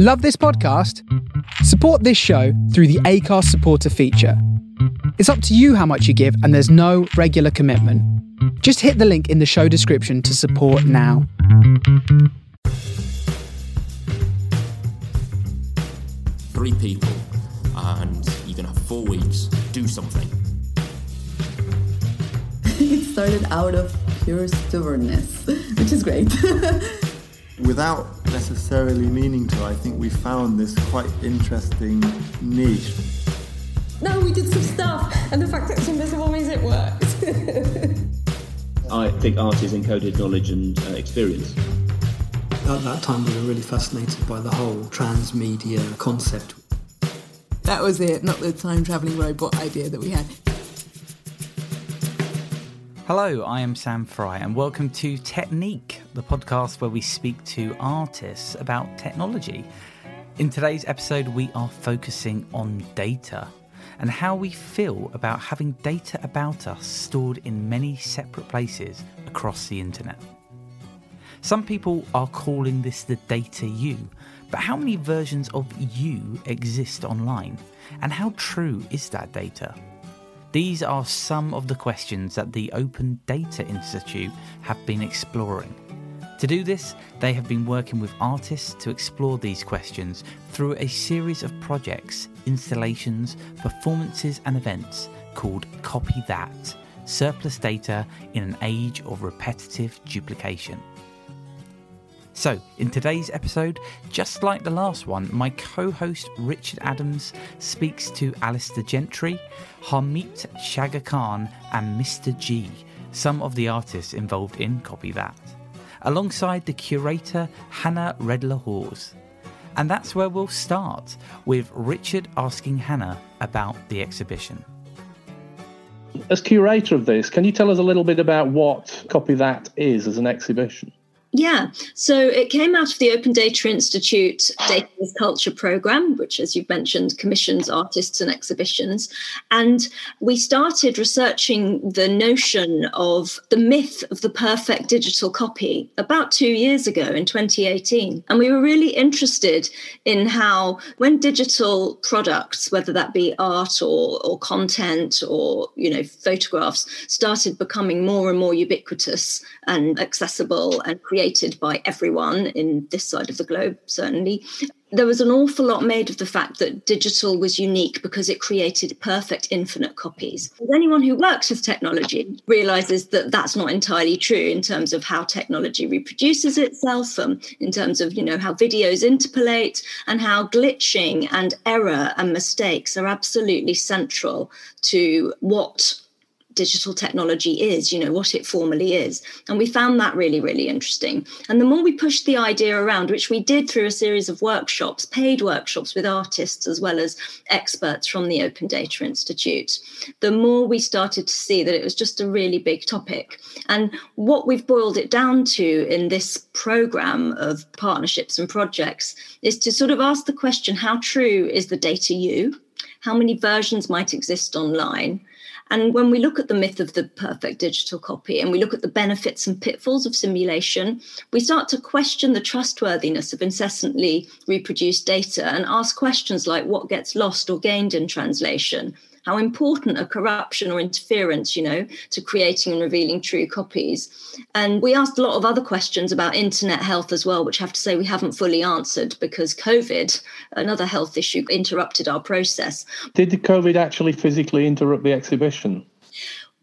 Love this podcast? Support this show through the Acast supporter feature. It's up to you how much you give, and there's no regular commitment. Just hit the link in the show description to support now. Three people, and you're gonna have four weeks. Do something. it started out of pure stubbornness, which is great. Without necessarily meaning to, I think we found this quite interesting niche. no, we did some stuff, and the fact that it's invisible means it worked. I think art is encoded knowledge and uh, experience. At that time, we were really fascinated by the whole transmedia concept. that was it, not the time traveling robot idea that we had. Hello, I am Sam Fry, and welcome to Technique, the podcast where we speak to artists about technology. In today's episode, we are focusing on data and how we feel about having data about us stored in many separate places across the internet. Some people are calling this the data you, but how many versions of you exist online? And how true is that data? These are some of the questions that the Open Data Institute have been exploring. To do this, they have been working with artists to explore these questions through a series of projects, installations, performances, and events called Copy That Surplus Data in an Age of Repetitive Duplication. So, in today's episode, just like the last one, my co host Richard Adams speaks to Alistair Gentry, Harmeet Chagger-Khan, and Mr. G, some of the artists involved in Copy That, alongside the curator Hannah Redler Hawes. And that's where we'll start, with Richard asking Hannah about the exhibition. As curator of this, can you tell us a little bit about what Copy That is as an exhibition? Yeah, so it came out of the Open Data Institute Data with Culture program, which, as you've mentioned, commissions artists and exhibitions. And we started researching the notion of the myth of the perfect digital copy about two years ago in 2018. And we were really interested in how, when digital products, whether that be art or, or content or you know photographs, started becoming more and more ubiquitous and accessible and created by everyone in this side of the globe, certainly. There was an awful lot made of the fact that digital was unique because it created perfect infinite copies. Anyone who works with technology realizes that that's not entirely true in terms of how technology reproduces itself, um, in terms of you know how videos interpolate, and how glitching and error and mistakes are absolutely central to what digital technology is, you know, what it formally is. And we found that really, really interesting. And the more we pushed the idea around, which we did through a series of workshops, paid workshops with artists as well as experts from the Open Data Institute, the more we started to see that it was just a really big topic. And what we've boiled it down to in this program of partnerships and projects is to sort of ask the question how true is the data you? How many versions might exist online? And when we look at the myth of the perfect digital copy and we look at the benefits and pitfalls of simulation, we start to question the trustworthiness of incessantly reproduced data and ask questions like what gets lost or gained in translation? How important are corruption or interference, you know, to creating and revealing true copies? And we asked a lot of other questions about internet health as well, which I have to say we haven't fully answered because COVID, another health issue, interrupted our process. Did the COVID actually physically interrupt the exhibition?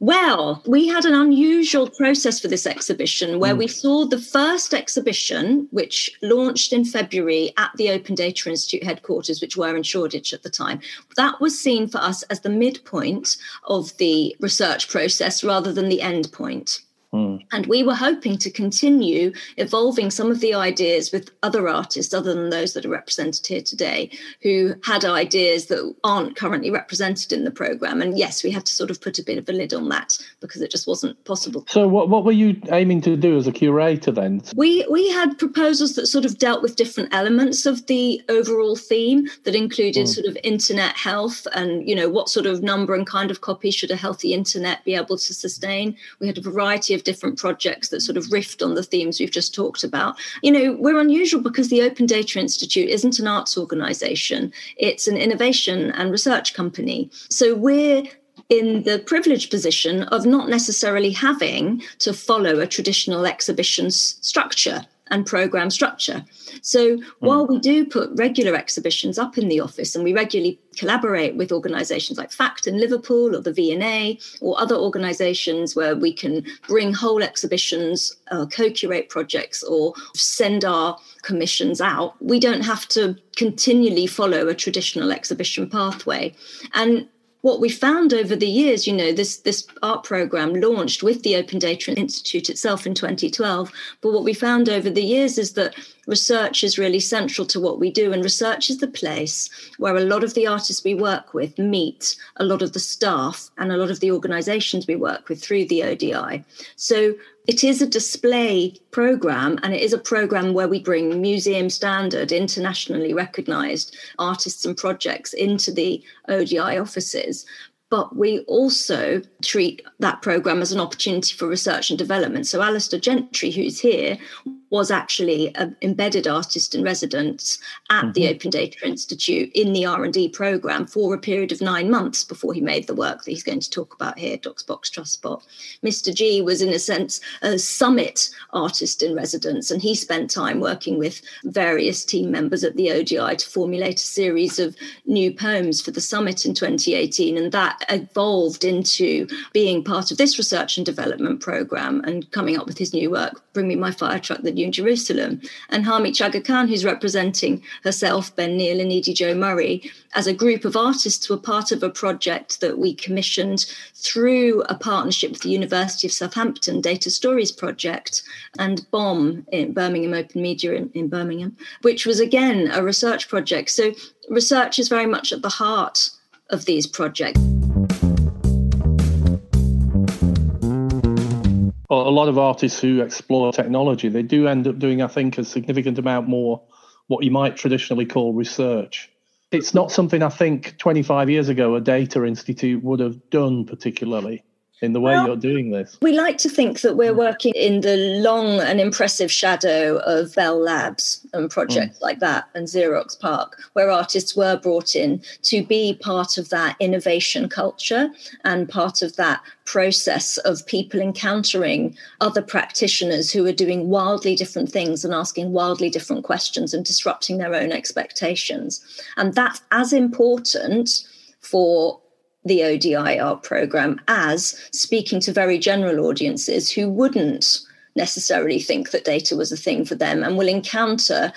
Well, we had an unusual process for this exhibition where Mm. we saw the first exhibition, which launched in February at the Open Data Institute headquarters, which were in Shoreditch at the time. That was seen for us as the midpoint of the research process rather than the end point. Hmm. And we were hoping to continue evolving some of the ideas with other artists, other than those that are represented here today, who had ideas that aren't currently represented in the program. And yes, we had to sort of put a bit of a lid on that because it just wasn't possible. So, what, what were you aiming to do as a curator then? We we had proposals that sort of dealt with different elements of the overall theme that included Mm. sort of internet health and you know what sort of number and kind of copy should a healthy internet be able to sustain. We had a variety of different projects that sort of riffed on the themes we've just talked about. You know, we're unusual because the Open Data Institute isn't an arts organization, it's an innovation and research company. So we're in the privileged position of not necessarily having to follow a traditional exhibition structure and program structure. So while we do put regular exhibitions up in the office and we regularly collaborate with organizations like FACT in Liverpool or the V&A or other organizations where we can bring whole exhibitions, uh, co-curate projects or send our commissions out, we don't have to continually follow a traditional exhibition pathway. And what we found over the years, you know, this this art program launched with the Open Data Institute itself in 2012. But what we found over the years is that research is really central to what we do, and research is the place where a lot of the artists we work with meet a lot of the staff and a lot of the organisations we work with through the ODI. So it is a display program and it is a program where we bring museum standard internationally recognized artists and projects into the odi offices. But we also treat that program as an opportunity for research and development. So alistair gentry who's here was actually an embedded artist in residence at mm-hmm. the Open Data Institute in the R&D program for a period of nine months before he made the work that he's going to talk about here, DocsBox TrustBot. Mr. G was, in a sense, a summit artist in residence, and he spent time working with various team members at the ODI to formulate a series of new poems for the summit in 2018, and that evolved into being part of this research and development program and coming up with his new work, Bring Me My Fire Truck, the new in Jerusalem. And Harmeet Chagger-Khan, who's representing herself, Ben Neal, and Edie Jo Murray, as a group of artists, were part of a project that we commissioned through a partnership with the University of Southampton Data Stories Project and BOM in Birmingham Open Media in, in Birmingham, which was again a research project. So research is very much at the heart of these projects. A lot of artists who explore technology, they do end up doing, I think, a significant amount more what you might traditionally call research. It's not something I think 25 years ago a data institute would have done particularly in the way well, you're doing this? We like to think that we're working in the long and impressive shadow of Bell Labs and projects mm. like that and Xerox PARC, where artists were brought in to be part of that innovation culture and part of that process of people encountering other practitioners who are doing wildly different things and asking wildly different questions and disrupting their own expectations. And that's as important for the ODI art program as speaking to very general audiences who wouldn't necessarily think that data was a thing for them and will encounter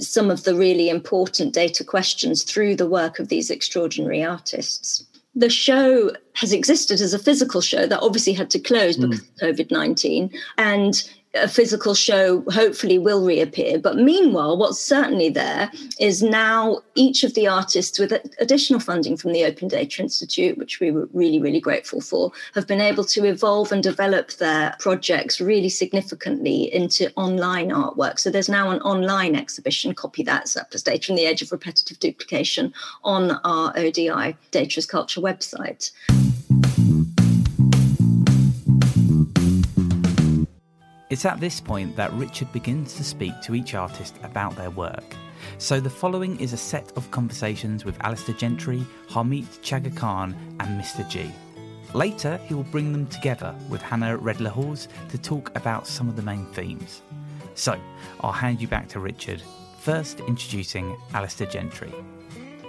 some of the really important data questions through the work of these extraordinary artists. The show has existed as a physical show that obviously had to close mm. because of COVID 19. And a physical show hopefully will reappear. But meanwhile, what's certainly there is now each of the artists with additional funding from the Open Data Institute, which we were really, really grateful for, have been able to evolve and develop their projects really significantly into online artwork. So there's now an online exhibition, copy that, surplus data from the edge of repetitive duplication on our ODI Data as Culture website. It's at this point that Richard begins to speak to each artist about their work. So the following is a set of conversations with Alistair Gentry, Harmeet Chagger-Khan, and Mr. G. Later, he will bring them together with Hannah Redler-Hawes to talk about some of the main themes. So, I'll hand you back to Richard, first introducing Alistair Gentry.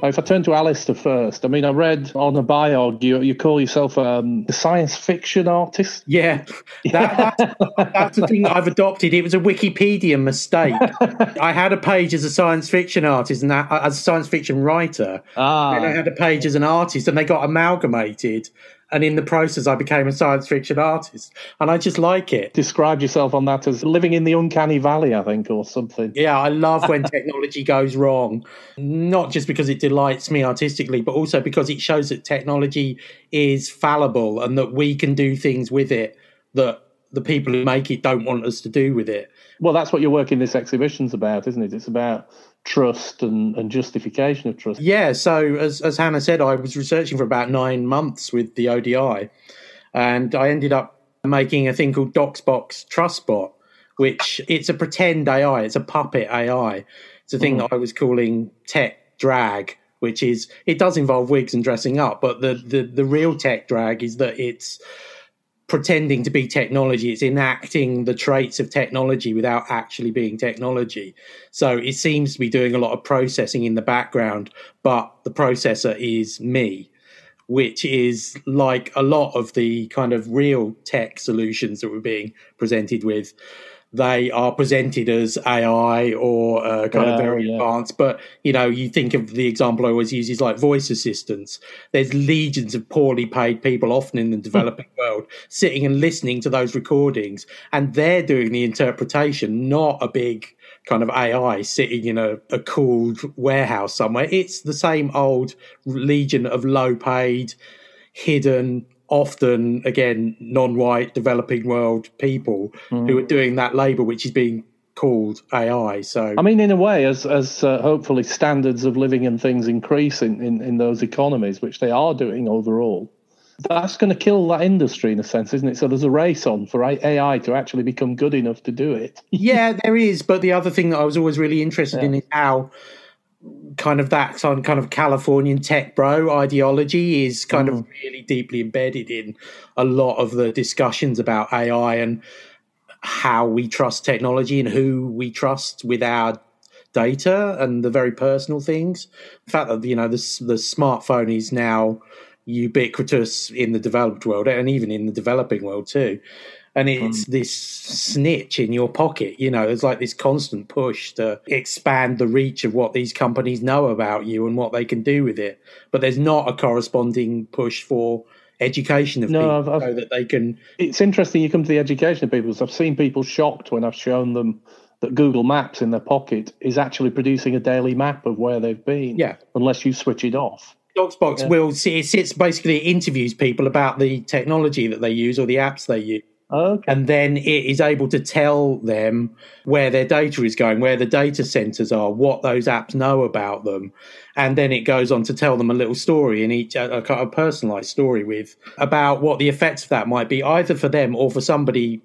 If I turn to Alistair first, I mean, I read on a biog you, you call yourself um, a science fiction artist. Yeah, that, that, that's the thing that I've adopted. It was a Wikipedia mistake. I had a page as a science fiction artist and that, as a science fiction writer. Ah. And I had a page as an artist, and they got amalgamated and in the process i became a science fiction artist. And i just like it. Describe yourself on that as living in the uncanny valley i think or something. Yeah i love when technology goes wrong. Not just because it delights me artistically but also because it shows that technology is fallible and that we can do things with it that the people who make it don't want us to do with it. Well that's what your work in this exhibition's about isn't it? It's about trust and, and justification of trust. Yeah, so as, as Hannah said, I was researching for about nine months with the ODI, and I ended up making a thing called DocsBox TrustBot, which it's a pretend AI, it's a puppet AI. It's a thing mm. that I was calling tech drag, which is it does involve wigs and dressing up, but the the, the real tech drag is that it's pretending to be technology. It's enacting the traits of technology without actually being technology. So it seems to be doing a lot of processing in the background, but the processor is me, which is like a lot of the kind of real tech solutions that we're being presented with they are presented as AI or uh, kind of very yeah. advanced. But you know, you think of the example I always use is like voice assistants. There's legions of poorly paid people, often in the developing world, sitting and listening to those recordings, and they're doing the interpretation, not a big kind of AI sitting in a, a cooled warehouse somewhere. It's the same old legion of low paid, hidden often again non-white developing world people mm. who are doing that labor which is being called AI. So I mean, in a way, as as uh, hopefully standards of living and things increase in, in, in those economies, which they are doing overall, that's going to kill that industry in a sense, isn't it? So there's a race on for AI to actually become good enough to do it. yeah, there is. But the other thing that I was always really interested yeah. in is how kind of that kind of Californian tech bro ideology is kind mm. of really deeply embedded in a lot of the discussions about AI and how we trust technology and who we trust with our data and the very personal things. The fact that you know the the smartphone is now ubiquitous in the developed world and even in the developing world too and it's mm. this snitch in your pocket. You know, there's like this constant push to expand the reach of what these companies know about you and what they can do with it. But there's not a corresponding push for education of no, people I've, I've, so that they can. It's interesting you come to the education of people. I've seen people shocked when I've shown them that Google Maps in their pocket is actually producing a daily map of where they've been. Yeah. Unless you switch it off. DocsBox yeah. will see it sits basically interviews people about the technology that they use or the apps they use Okay. And then it is able to tell them where their data is going, where the data centers are, what those apps know about them. And then it goes on to tell them a little story in each, a, a personalized story with about what the effects of that might be, either for them or for somebody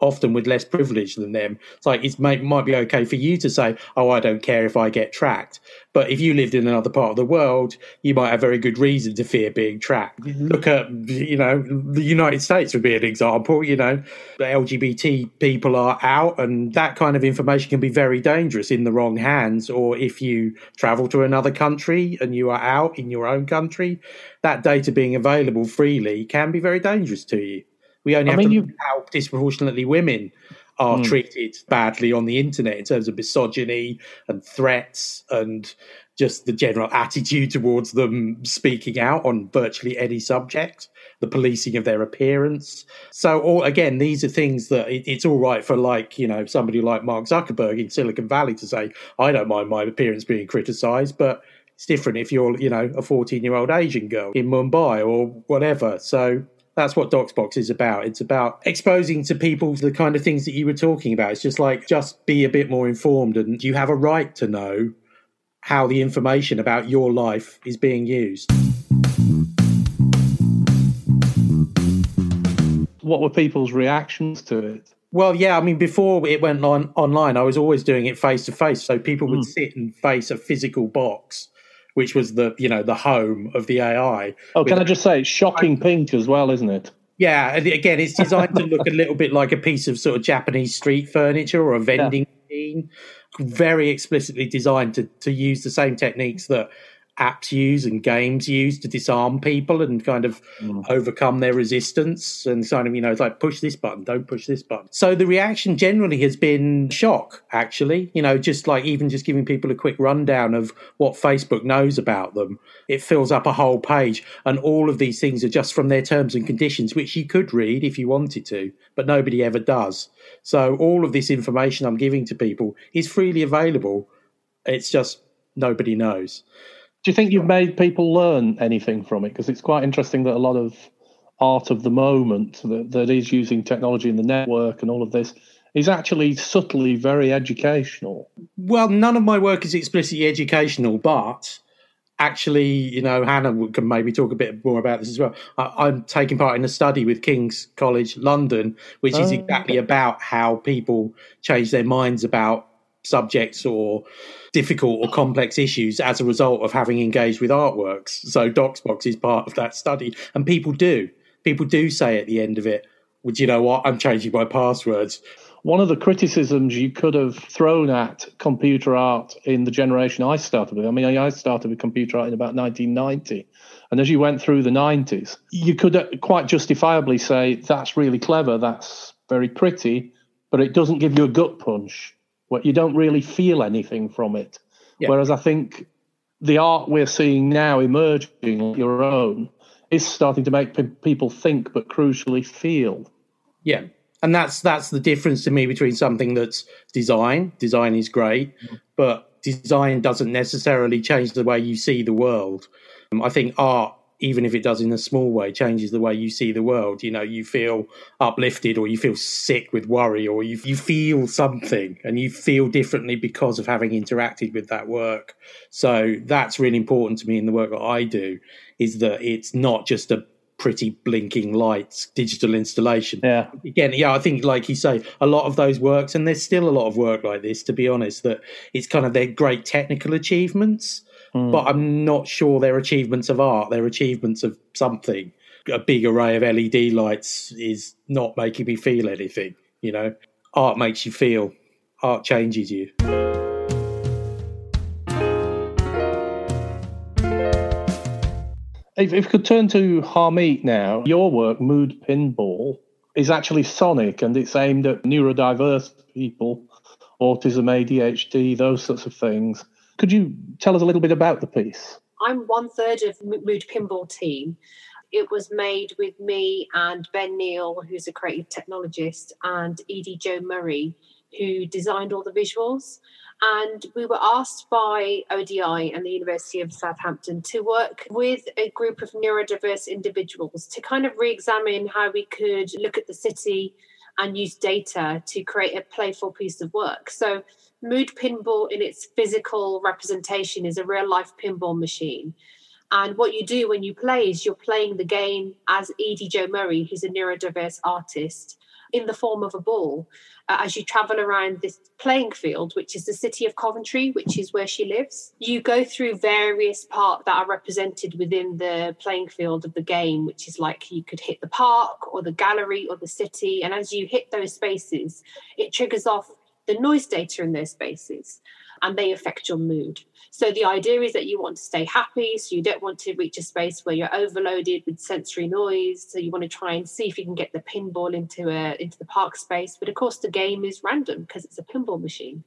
often with less privilege than them. It's like it might, might be okay for you to say, "Oh, I don't care if I get tracked," but if you lived in another part of the world, you might have very good reason to fear being tracked. Mm-hmm. Look at you know the United States would be an example. You know, the LGBT people are out, and that kind of information can be very dangerous in the wrong hands. Or if you travel to another country and you are out in your own country, that data being available freely can be very dangerous to you. We only I have mean, to you... how disproportionately women are mm. treated badly on the internet in terms of misogyny and threats and just the general attitude towards them speaking out on virtually any subject the policing of their appearance so all again these are things that it, it's all right for like you know somebody like mark zuckerberg in silicon valley to say i don't mind my appearance being criticized but it's different if you're you know a 14 year old asian girl in mumbai or whatever so that's what DocsBox is about. It's about exposing to people the kind of things that you were talking about. It's just like, just be a bit more informed and you have a right to know how the information about your life is being used. What were people's reactions to it? Well, yeah, I mean, before it went on online, I was always doing it face to face. So people would mm. sit and face a physical box which was the you know the home of the AI. Oh, can I just say, shocking pink as well, isn't it? Yeah, again, it's designed to look a little bit like a piece of sort of Japanese street furniture or a vending yeah. machine. Very explicitly designed to to use the same techniques that apps use and games use to disarm people and kind of mm. overcome their resistance and kind of you know it's like push this button don't push this button. So the reaction generally has been shock actually. You know just like even just giving people a quick rundown of what facebook knows about them. It fills up a whole page. And all of these things are just from their terms and conditions which you could read if you wanted to but nobody ever does. So all of this information i'm giving to people is freely available. It's just nobody knows do you think you've made people learn anything from it? Because it's quite interesting that a lot of art of the moment that, that is using technology in the network and all of this is actually subtly very educational. Well, none of my work is explicitly educational, but actually, you know, Hannah can maybe talk a bit more about this as well. I, am taking part in a study with King's College London, which is oh, exactly about how people change their minds about subjects or difficult or complex issues as a result of having engaged with artworks. So Docsbox is part of that study, and people do. People do say at the end of it, "Would you know what? I'm changing my passwords." One of the criticisms you could have thrown at computer art in the generation I started with. I mean, I started with computer art in about 1990. And as you went through the 90s, you could uh, quite justifiably say, that's really clever, that's very pretty, but it doesn't give you a gut punch where you don't really feel anything from it. Yeah. Whereas I think the art we're seeing now emerging, your own, is starting to make p- people think, but crucially feel. Yeah, and that's that's the difference to me between something that's design. Design is great, mm-hmm. but design doesn't necessarily change the way you see the world. Um, I think art even if it does in a small way, changes the way you see the world. You know, you feel uplifted or you feel sick with worry or you, you feel something and you feel differently because of having interacted with that work. So that's really important to me in the work that I do is that it's not just a pretty blinking lights digital installation. Yeah. Again, yeah, I think like you say, a lot of those works, and there's still a lot of work like this, to be honest, that it's kind of their great technical achievements mm. but I'm not sure they're achievements of art. They're achievements of something. A big array of LED lights is not making me feel anything. You know, art makes you feel. Art changes you. If, if we could turn to Harmeet now, your work, Mood Pinball, is actually sonic and it's aimed at neurodiverse people, autism, ADHD, those sorts of things. Could you tell us a little bit about the piece? I'm one third of Mood Pinball team. It was made with me and Ben Neal, who's a creative technologist, and Edie Jo Murray, who designed all the visuals. And we were asked by ODI and the University of Southampton to work with a group of neurodiverse individuals to kind of re examine how we could look at the city and use data to create a playful piece of work. So Mood Pinball, in its physical representation, is a real life pinball machine. And what you do when you play is you're playing the game as Edie Jo Murray, who's a neurodiverse artist, in the form of a ball uh, as you travel around this playing field, which is the city of Coventry, which is where she lives. You go through various parts that are represented within the playing field of the game, which is like you could hit the park or the gallery or the city. And as you hit those spaces, it triggers off the noise data in those spaces and they affect your mood. So the idea is that you want to stay happy, so you don't want to reach a space where you're overloaded with sensory noise. So you want to try and see if you can get the pinball into a into the park space. But of course, the game is random because it's a pinball machine.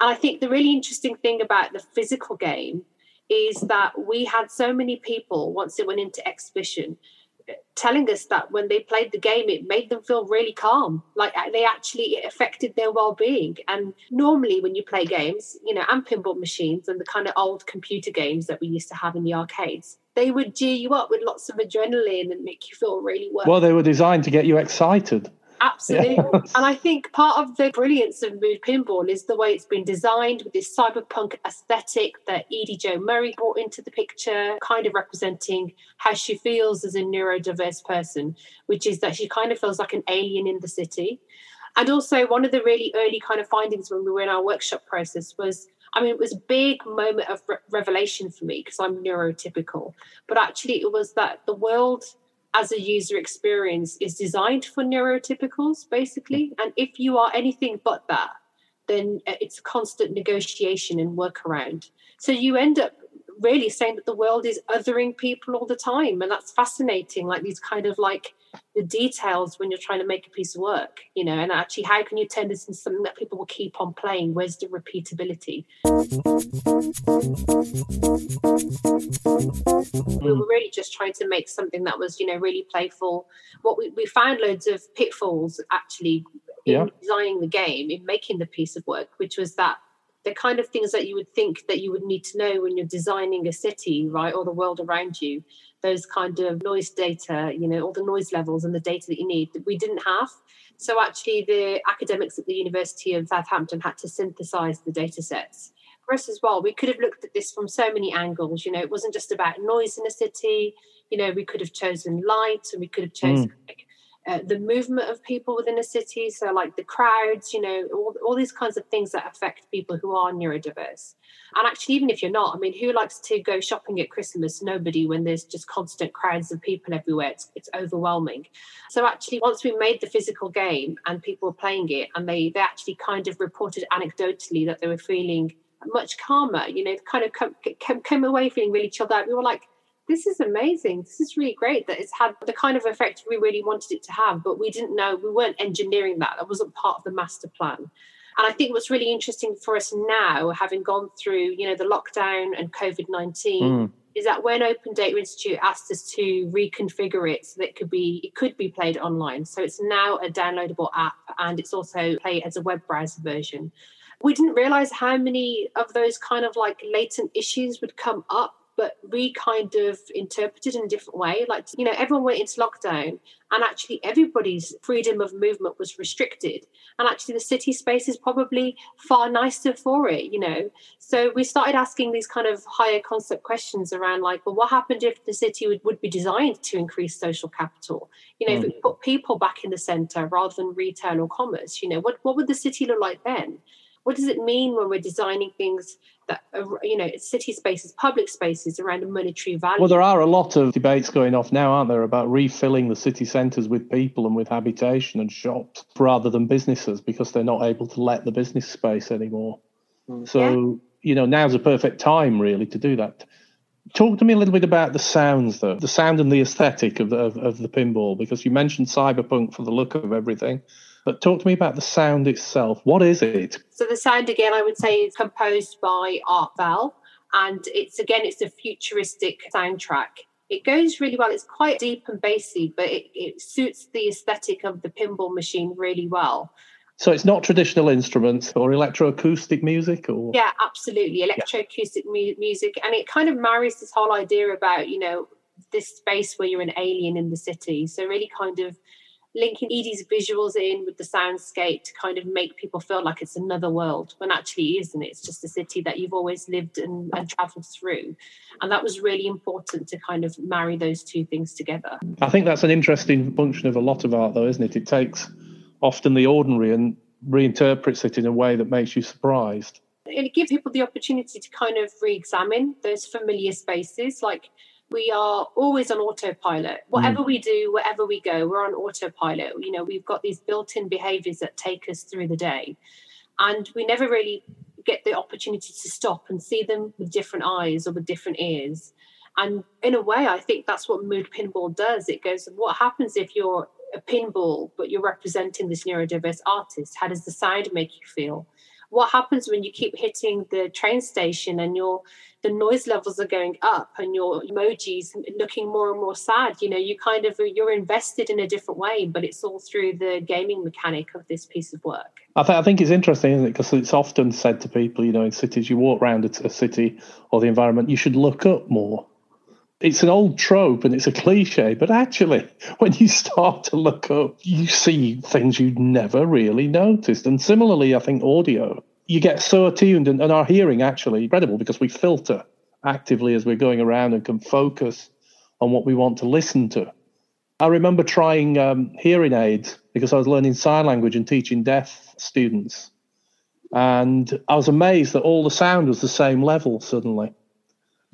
And I think the really interesting thing about the physical game is that we had so many people once it went into exhibition telling us that when they played the game it made them feel really calm. Like uh, they actually it affected their well-being. And normally when you play games you know and pinball machines and the kind of old computer games that we used to have in the arcades they would gear you up with lots of adrenaline and make you feel really well. Well they were designed to get you excited Absolutely. Yes. And I think part of the brilliance of Mood Pinball is the way it's been designed with this cyberpunk aesthetic that Edie Jo Murray brought into the picture, kind of representing how she feels as a neurodiverse person, which is that she kind of feels like an alien in the city. And also, one of the really early kind of findings when we were in our workshop process was I mean, it was a big moment of re- revelation for me because I'm neurotypical. But actually, it was that the world as a user experience is designed for neurotypicals, basically. And if you are anything but that, then uh, it's constant negotiation and workaround. So you end up really saying that the world is othering people all the time. And that's fascinating, like these kind of like the details when you're trying to make a piece of work, you know, and actually how can you turn this into something that people will keep on playing? Where's the repeatability? We were really just trying to make something that was, you know, really playful. What we, we found loads of pitfalls actually in yeah. designing the game, in making the piece of work, which was that the kind of things that you would think that you would need to know when you're designing a city, right, or the world around you, those kind of noise data, you know, all the noise levels and the data that you need that we didn't have. So actually the academics at the University of Southampton had to synthesize the data sets for us as well, we could have looked at this from so many angles. You know, it wasn't just about noise in the city. You know, we could have chosen light and we could have chosen mm. like, uh, the movement of people within a city. So, like the crowds, you know, all, all these kinds of things that affect people who are neurodiverse. And actually, even if you're not, I mean, who likes to go shopping at Christmas? Nobody, when there's just constant crowds of people everywhere. It's, it's overwhelming. So, actually, once we made the physical game and people were playing it, and they, they actually kind of reported anecdotally that they were feeling much calmer, you know, kind of come, came away feeling really chilled out. We were like, this is amazing. This is really great that it's had the kind of effect we really wanted it to have, but we didn't know, we weren't engineering that. That wasn't part of the master plan. And I think what's really interesting for us now, having gone through, you know, the lockdown and COVID 19, mm. is that when Open Data Institute asked us to reconfigure it so that it could be it could be played online. So it's now a downloadable app and it's also played as a web browser version. We didn't realize how many of those kind of like latent issues would come up but we kind of interpreted in a different way. Like, you know, everyone went into lockdown and actually everybody's freedom of movement was restricted. And actually, the city space is probably far nicer for it, you know. So we started asking these kind of higher concept questions around, like, well, what happened if the city would, would be designed to increase social capital? You know, mm. if we put people back in the center rather than retail or commerce, you know, what, what would the city look like then? What does it mean when we're designing things that are, you know city spaces public spaces around a monetary value well there are a lot of debates going off now aren't there about refilling the city centres with people and with habitation and shops rather than businesses because they're not able to let the business space anymore mm. so yeah. you know now's a perfect time really to do that Talk to me a little bit about the sounds, though, the sound and the aesthetic of the, of, of the pinball, because you mentioned cyberpunk for the look of everything. But talk to me about the sound itself. What is it? So the sound again, I would say, is composed by Art Bell, and it's again, it's a futuristic soundtrack. It goes really well. It's quite deep and bassy, but it, it suits the aesthetic of the pinball machine really well. So it's not traditional instruments or electroacoustic music, or yeah, absolutely electroacoustic mu- music, and it kind of marries this whole idea about you know this space where you're an alien in the city. So really, kind of linking Edie's visuals in with the soundscape to kind of make people feel like it's another world when actually is isn't. It's just a city that you've always lived and, and traveled through. And that was really important to kind of marry those two things together. I think that's an interesting function of a lot of art, though, isn't it? It takes often the ordinary and reinterprets it in a way that makes you surprised. It gives people the opportunity to kind of re examine those familiar spaces. Like, we are always on autopilot. Whatever mm. we do, wherever we go, we're on autopilot. You know, we've got these built in behaviors that take us through the day. And we never really get the opportunity to stop and see them with different eyes or with different ears. And in a way, I think that's what Mood Pinball does. It goes, what happens if you're a pinball, but you're representing this neurodiverse artist? How does the sound make you feel? What happens when you keep hitting the train station and your the noise levels are going up and your emojis looking more and more sad? You know, you kind of you're invested in a different way, but it's all through the gaming mechanic of this piece of work. I, th- I think it's interesting, isn't it? Because it's often said to people, you know, in cities, you walk around a, a city or the environment, you should look up more it's an old trope and it's a cliche, but actually, when you start to look up, you see things you'd never really noticed. And similarly, I think audio, you get so attuned, and, and our hearing actually incredible because we filter actively as we're going around and can focus on what we want to listen to. I remember trying um, hearing aids because I was learning sign language and teaching deaf students. And I was amazed that all the sound was the same level suddenly.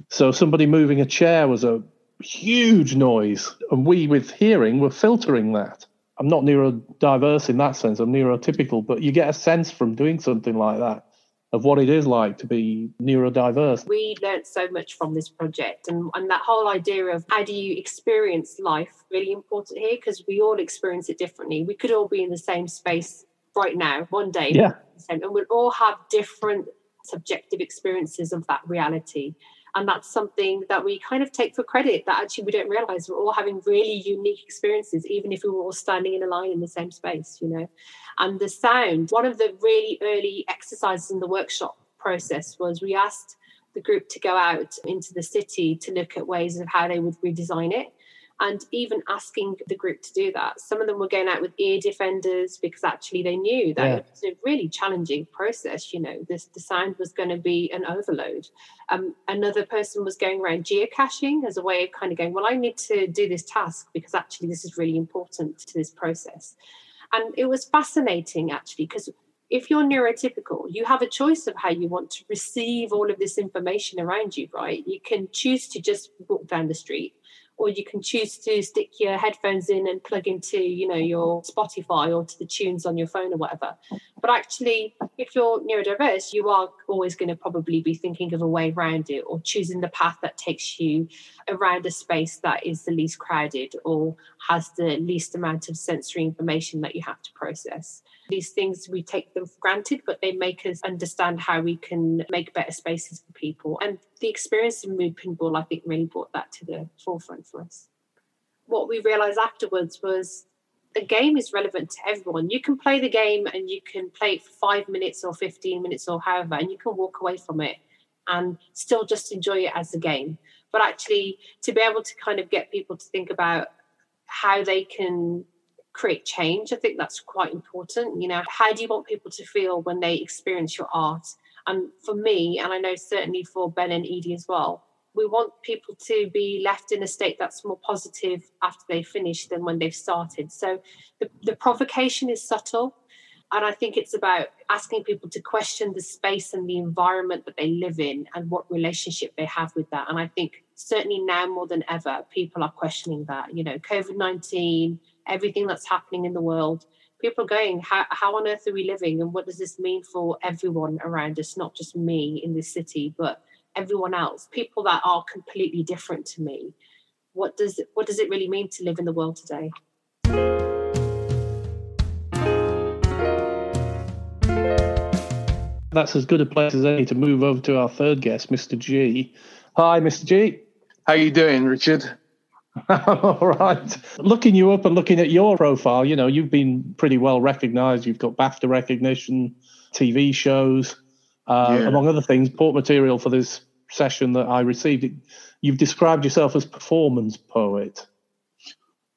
So somebody moving a chair was a huge noise, and we, with hearing, were filtering that. I'm not neurodiverse in that sense. I'm neurotypical, but you get a sense from doing something like that of what it is like to be neurodiverse. We learned so much from this project, and, and that whole idea of how do you experience life really important here because we all experience it differently. We could all be in the same space right now, one day, yeah. and we'll all have different subjective experiences of that reality. And that's something that we kind of take for credit that actually we don't realize we're all having really unique experiences, even if we were all standing in a line in the same space, you know. And the sound, one of the really early exercises in the workshop process was we asked the group to go out into the city to look at ways of how they would redesign it. And even asking the group to do that. Some of them were going out with ear defenders because actually they knew that yeah. it was a really challenging process. You know, this the sound was going to be an overload. Um, another person was going around geocaching as a way of kind of going, well, I need to do this task because actually this is really important to this process. And it was fascinating actually because if you're neurotypical, you have a choice of how you want to receive all of this information around you, right? You can choose to just walk down the street or you can choose to stick your headphones in and plug into you know your spotify or to the tunes on your phone or whatever. But actually if you're neurodiverse you are always going to probably be thinking of a way around it or choosing the path that takes you around a space that is the least crowded or has the least amount of sensory information that you have to process these things we take them for granted but they make us understand how we can make better spaces for people. And the experience of mood pinball i think really brought that to the forefront for us. What we realized afterwards was the game is relevant to everyone. You can play the game and you can play it for five minutes or 15 minutes or however and you can walk away from it and still just enjoy it as a game. But actually to be able to kind of get people to think about how they can create change. I think that's quite important. You know, how do you want people to feel when they experience your art? And for me, and I know certainly for Ben and Edie as well, we want people to be left in a state that's more positive after they finish than when they've started. So the, the provocation is subtle. And I think it's about asking people to question the space and the environment that they live in and what relationship they have with that. And I think certainly now more than ever, people are questioning that. You know, COVID 19, everything that's happening in the world. People are going, how, how on earth are we living? And what does this mean for everyone around us, not just me in this city, but everyone else, people that are completely different to me? What does it, what does it really mean to live in the world today? That's as good a place as any to move over to our third guest, Mr. G. Hi, Mr. G. How are you doing, Richard? All right. Looking you up and looking at your profile, you know, you've been pretty well recognized. You've got BAFTA recognition, TV shows, uh, yeah. among other things, port material for this session that I received. You've described yourself as performance poet.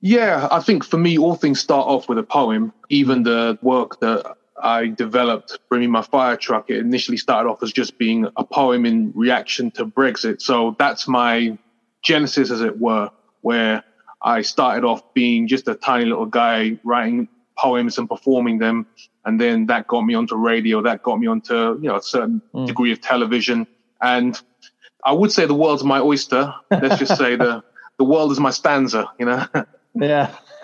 Yeah, I think for me, all things start off with a poem. Even the work that I developed, Bring Me My Fire Truck, it initially started off as just being a poem in reaction to Brexit. So that's my genesis, as it were where I started off being just a tiny little guy writing poems and performing them. And then that got me onto radio, that got me onto, you know, a certain mm. degree of television. And I would say the world's my oyster. Let's just say the, the world is my stanza, you know? yeah.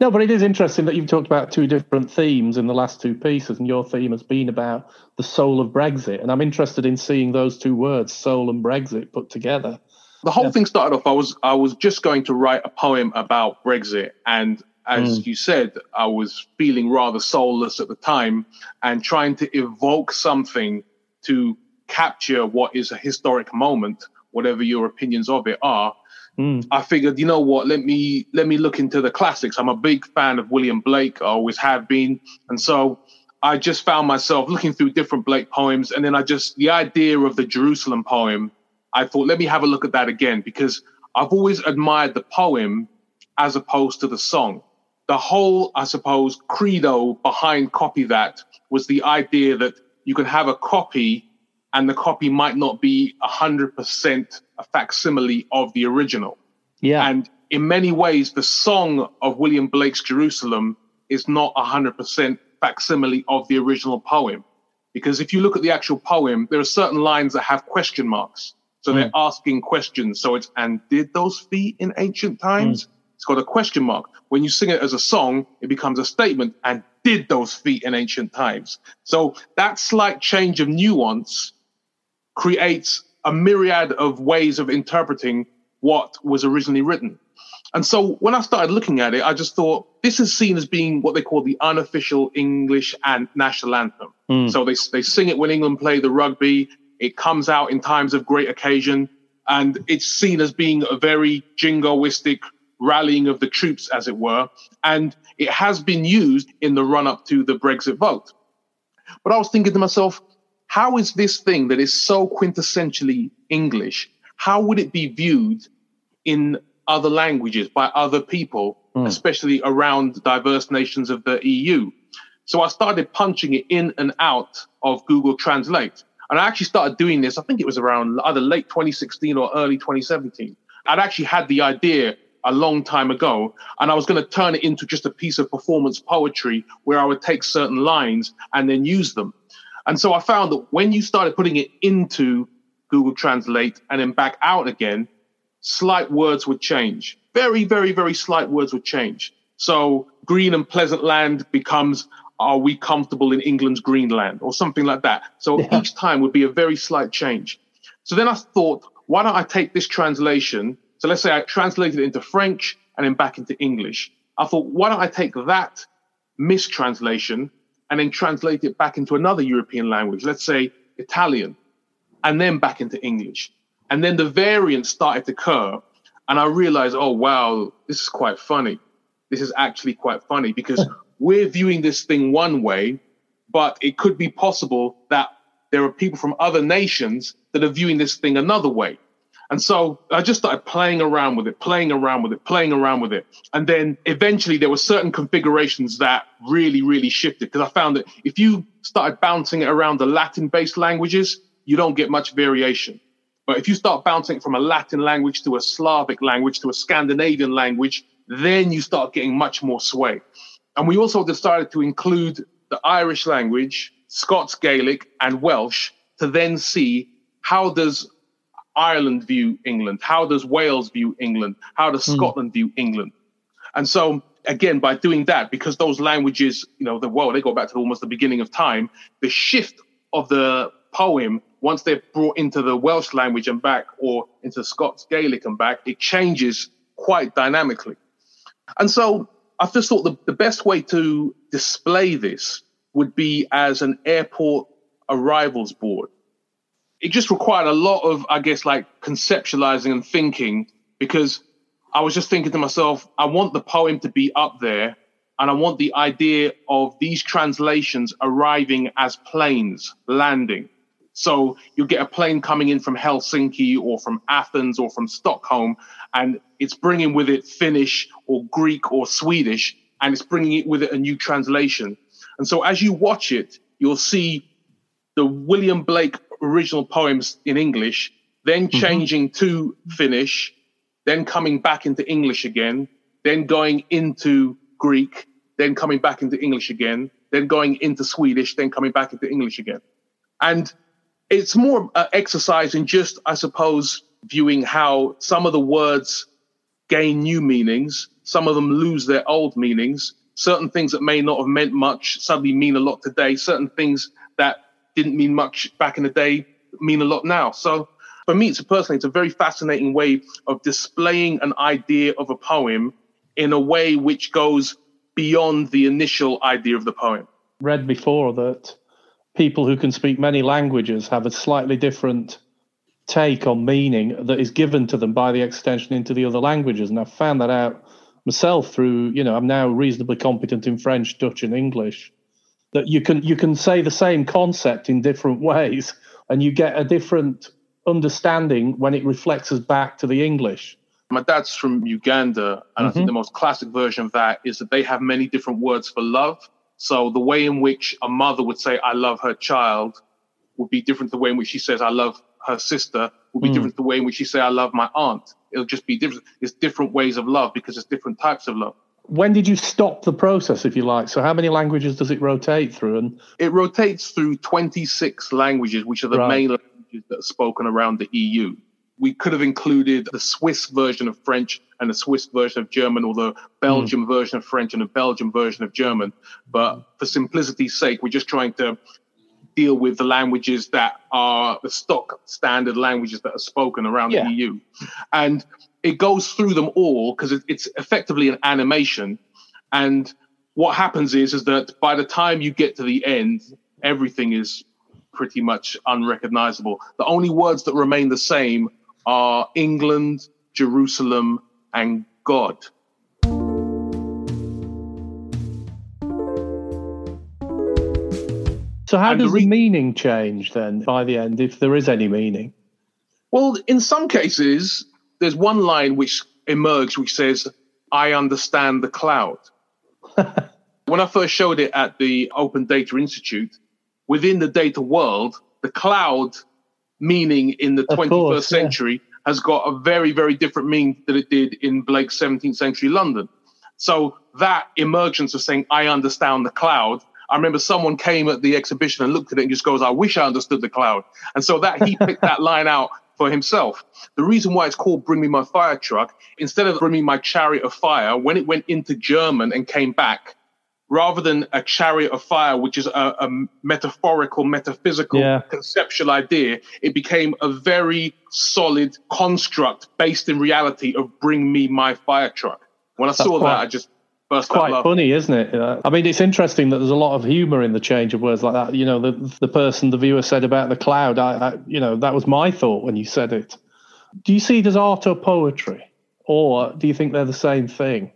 no, but it is interesting that you've talked about two different themes in the last two pieces, and your theme has been about the soul of Brexit. And I'm interested in seeing those two words, soul and Brexit, put together the whole yeah. thing started off. I was I was just going to write a poem about Brexit, and as mm. you said, I was feeling rather soulless at the time, and trying to evoke something to capture what is a historic moment, whatever your opinions of it are. Mm. I figured, you know what? Let me let me look into the classics. I'm a big fan of William Blake. I always have been, and so I just found myself looking through different Blake poems, and then I just the idea of the Jerusalem poem I thought, let me have a look at that again because I've always admired the poem as opposed to the song. The whole, I suppose, credo behind Copy That was the idea that you can have a copy and the copy might not be 100% a facsimile of the original. Yeah. And in many ways, the song of William Blake's Jerusalem is not 100% facsimile of the original poem. Because if you look at the actual poem, there are certain lines that have question marks. So mm. they're asking questions. So it's, and did those feet in ancient times? Mm. It's got a question mark. When you sing it as a song, it becomes a statement. And did those feet in ancient times? So that slight change of nuance creates a myriad of ways of interpreting what was originally written. And so when I started looking at it, I just thought this is seen as being what they call the unofficial English and national anthem. Mm. So they, they sing it when England play the rugby. It comes out in times of great occasion, and it's seen as being a very jingoistic rallying of the troops, as it were. And it has been used in the run up to the Brexit vote. But I was thinking to myself, how is this thing that is so quintessentially English, how would it be viewed in other languages by other people, mm. especially around diverse nations of the EU. So I started punching it in and out of Google Translate. And I actually started doing this, I think it was around either late 2016 or early 2017. I'd actually had the idea a long time ago, and I was going to turn it into just a piece of performance poetry where I would take certain lines and then use them. And so I found that when you started putting it into Google Translate and then back out again, slight words would change. Very, very, very slight words would change. So green and pleasant land becomes are we comfortable in England's Greenland or something like that. So yeah. each time would be a very slight change. So then I thought, why don't I take this translation? So let's say I translated it into French and then back into English. I thought, why don't I take that mistranslation and then translate it back into another European language, let's say Italian, and then back into English. And then the variants started to occur. And I realized, oh, wow, this is quite funny. This is actually quite funny because we're viewing this thing one way, but it could be possible that there are people from other nations that are viewing this thing another way. And so I just started playing around with it, playing around with it, playing around with it. And then eventually there were certain configurations that really, really shifted because I found that if you started bouncing it around the Latin based languages, you don't get much variation. But if you start bouncing from a Latin language to a Slavic language to a Scandinavian language, then you start getting much more sway. And we also decided to include the Irish language, Scots Gaelic, and Welsh to then see how does Ireland view England? How does Wales view England? How does mm. Scotland view England? And so again, by doing that, because those languages, you know, the well, they go back to almost the beginning of time, the shift of the poem, once they're brought into the Welsh language and back or into Scots Gaelic and back, it changes quite dynamically. And so I just thought the, the best way to display this would be as an airport arrivals board. It just required a lot of, I guess, like conceptualizing and thinking because I was just thinking to myself, I want the poem to be up there and I want the idea of these translations arriving as planes landing. So you'll get a plane coming in from Helsinki or from Athens or from Stockholm, and it's bringing with it Finnish or Greek or Swedish, and it's bringing it with it a new translation. And so as you watch it, you'll see the William Blake original poems in English, then mm-hmm. changing mm-hmm. to Finnish, then coming back into English again, then going into Greek, then coming back into English again, then going into Swedish, then coming back into English again. And it's more uh, exercise in just, I suppose, viewing how some of the words gain new meanings, some of them lose their old meanings. Certain things that may not have meant much suddenly mean a lot today. Certain things that didn't mean much back in the day mean a lot now. So for me, it's personally, it's a very fascinating way of displaying an idea of a poem in a way which goes beyond the initial idea of the poem. Read before that people who can speak many languages have a slightly different take on meaning that is given to them by the extension into the other languages. And I've found that out myself through, you know, I'm now reasonably competent in French, Dutch, and English. That you can you can say the same concept in different ways, and you get a different understanding when it reflects us back to the English. My dad's from Uganda, and mm-hmm. I think mm-hmm. the most classic version of that is that they have many different words for love. So the way in which a mother would say, I love her child would be different the way in which she says, I love her sister would be mm. different the way in which she say, I love my aunt. It'll just be different. It's different ways of love because it's different types of love. When did you stop the process, if you like? So how many languages does it rotate through? And it rotates through 26 languages, which are the right. main languages that are spoken around the EU we could have included the Swiss version of French and the Swiss version of German, or the Belgian mm. version of French and the Belgian version of German. But for simplicity's sake, we're just trying to deal with the languages that are the stock standard languages that are spoken around yeah. the EU. And it goes through them all because it's effectively an animation. And what happens is, is that by the time you get to the end, everything is pretty much unrecognizable. The only words that remain the same are England, Jerusalem, and God. So, how and does the, re- the meaning change then by the end, if there is any meaning? Well, in some cases, there's one line which emerged which says, I understand the cloud. when I first showed it at the Open Data Institute, within the data world, the cloud meaning in the of 21st course, century yeah. has got a very, very different meaning than it did in Blake's 17th century London. So that emergence of saying, I understand the cloud. I remember someone came at the exhibition and looked at it and just goes, I wish I understood the cloud. And so that he picked that line out for himself. The reason why it's called Bring Me My Fire Truck, instead of Bring Me My Chariot of Fire, when it went into German and came back, rather than a chariot of fire, which is a, a metaphorical, metaphysical, yeah. conceptual idea, it became a very solid construct based in reality of bring me my fire truck. When I That's saw quite, that, I just burst quite funny, isn't it? Uh, I mean, it's interesting that there's a lot of humor in the change of words like that. You know, the the person, the viewer said about the cloud. I, I you know, that was my thought when you said it. Do you see it as art or poetry, or do you think they're the same thing?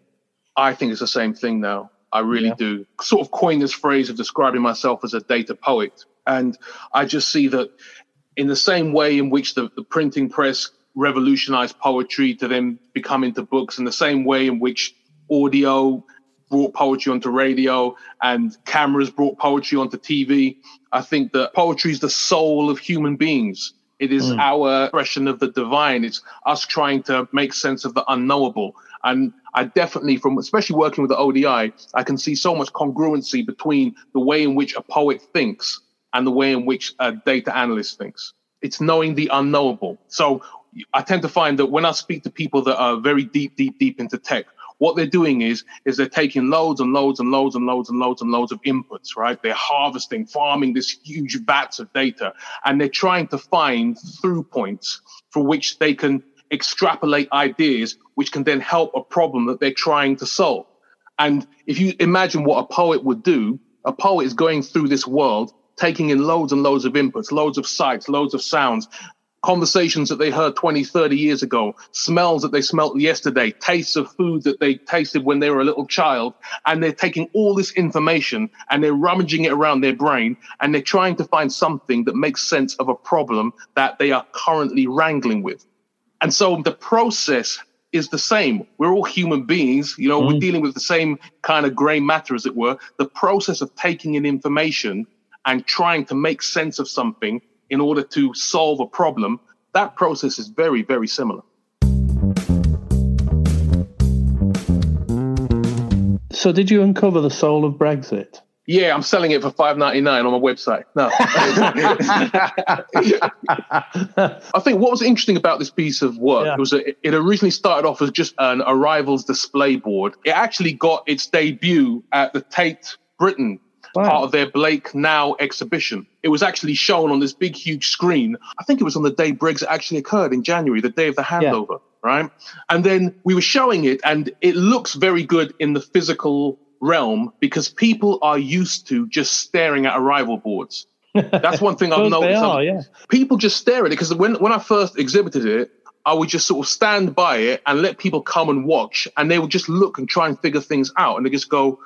I think it's the same thing now. I really yeah. do. Sort of coin this phrase of describing myself as a data poet. And I just see that in the same way in which the, the printing press revolutionized poetry to then become into books, in the same way in which audio brought poetry onto radio and cameras brought poetry onto TV, I think that poetry is the soul of human beings. It is mm. our expression of the divine. It's us trying to make sense of the unknowable. And I definitely, from especially working with the ODI, I can see so much congruency between the way in which a poet thinks and the way in which a data analyst thinks. It's knowing the unknowable. So I tend to find that when I speak to people that are very deep, deep, deep into tech, what they're doing is is they're taking loads and loads and loads and loads and loads and loads of inputs, right? They're harvesting, farming this huge vats of data, and they're trying to find through points for which they can extrapolate ideas which can then help a problem that they're trying to solve. And if you imagine what a poet would do, a poet is going through this world, taking in loads and loads of inputs, loads of sights, loads of sounds, conversations that they heard 20, 30 years ago, smells that they smelt yesterday, tastes of food that they tasted when they were a little child. And they're taking all this information and they're rummaging it around their brain and they're trying to find something that makes sense of a problem that they are currently wrangling with. And so the process is the same. We're all human beings, you know, mm. we're dealing with the same kind of gray matter, as it were. The process of taking in information and trying to make sense of something in order to solve a problem, that process is very, very similar. So, did you uncover the soul of Brexit? Yeah, I'm selling it for five ninety nine on my website. No, I think what was interesting about this piece of work yeah. was that it originally started off as just an arrivals display board. It actually got its debut at the Tate Britain Wow. part of their Blake Now exhibition. It was actually shown on this big, huge screen. I think it was on the day Brexit actually occurred in January, the day of the handover, yeah. right? And then we were showing it, and it looks very good in the physical realm because people are used to just staring at arrival boards. That's one thing I've noticed. Are, yeah. People just stare at it because when, when I first exhibited it, I would just sort of stand by it and let people come and watch, and they would just look and try and figure things out, and they just go,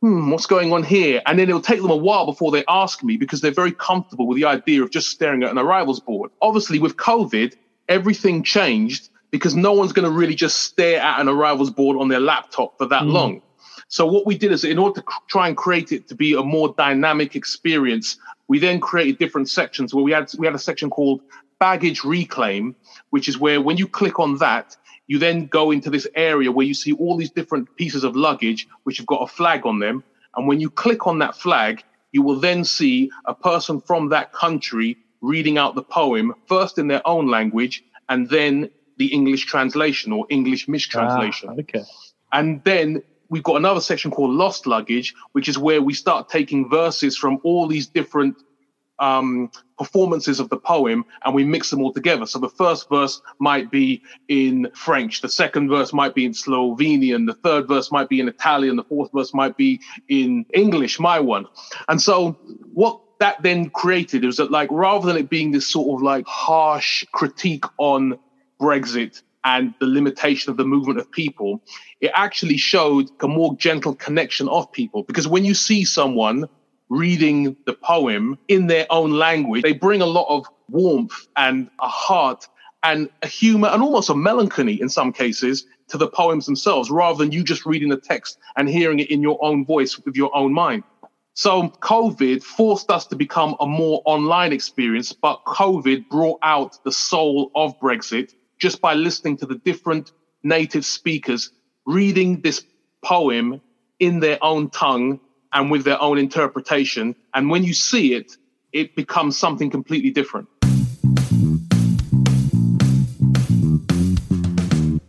"Hmm, what's going on here?" And then it'll take them a while before they ask me because they're very comfortable with the idea of just staring at an arrivals board. Obviously, with COVID, everything changed because no one's going to really just stare at an arrivals board on their laptop for that mm. long. So what we did is in order to try and create it to be a more dynamic experience, we then created different sections where we had we had a section called baggage reclaim, which is where when you click on that, you then go into this area where you see all these different pieces of luggage which have got a flag on them. And when you click on that flag, you will then see a person from that country reading out the poem, first in their own language and then the English translation or English mistranslation. Ah, okay. And then we've got another section called lost luggage, which is where we start taking verses from all these different um, performances of the poem and we mix them all together. So the first verse might be in French, the second verse might be in Slovenian, the third verse might be in Italian, the fourth verse might be in English, my one. And so what that then created was that like rather than it being this sort of like harsh critique on Brexit and the limitation of the movement of people, it actually showed a more gentle connection of people. Because when you see someone reading the poem in their own language, they bring a lot of warmth and a heart and a humor and almost a melancholy in some cases to the poems themselves rather than you just reading the text and hearing it in your own voice with your own mind. So COVID forced us to become a more online experience, but COVID brought out the soul of Brexit just by listening to the different native speakers reading this poem in their own tongue and with their own interpretation. And when you see it, it becomes something completely different.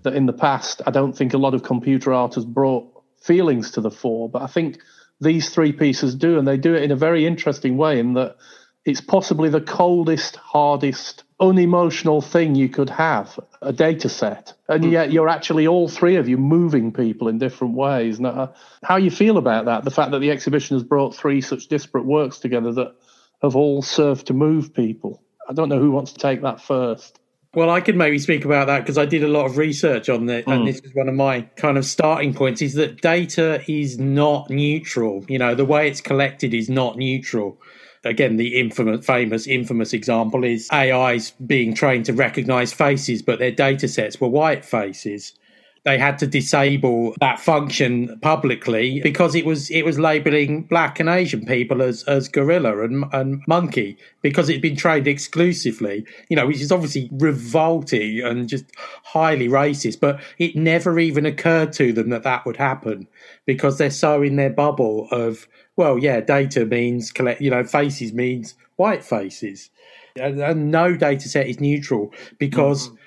That in the past, I don't think a lot of computer art has brought feelings to the fore, but I think these three pieces do, and they do it in a very interesting way in that it's possibly the coldest, hardest, unemotional thing you could have a data set. And mm. yet you're actually all three of you moving people in different ways. Now, uh, how you feel about that? The fact that the exhibition has brought three such disparate works together that have all served to move people. I don't know who wants to take that first. Well, I could maybe speak about that because I did a lot of research on it, mm. and this is one of my kind of starting points: is that data is not neutral. You know, the way it's collected is not neutral. Again, the infamous, famous, infamous example is AIs being trained to recognize faces, but their data sets were white faces. They had to disable that function publicly because it was it was labeling black and Asian people as as gorilla and, and monkey because it'd been trained exclusively, you know, which is obviously revolting and just highly racist. But it never even occurred to them that that would happen because they're so in their bubble of well, yeah, data means collect, you know, faces means white faces. And, and no data set is neutral because mm.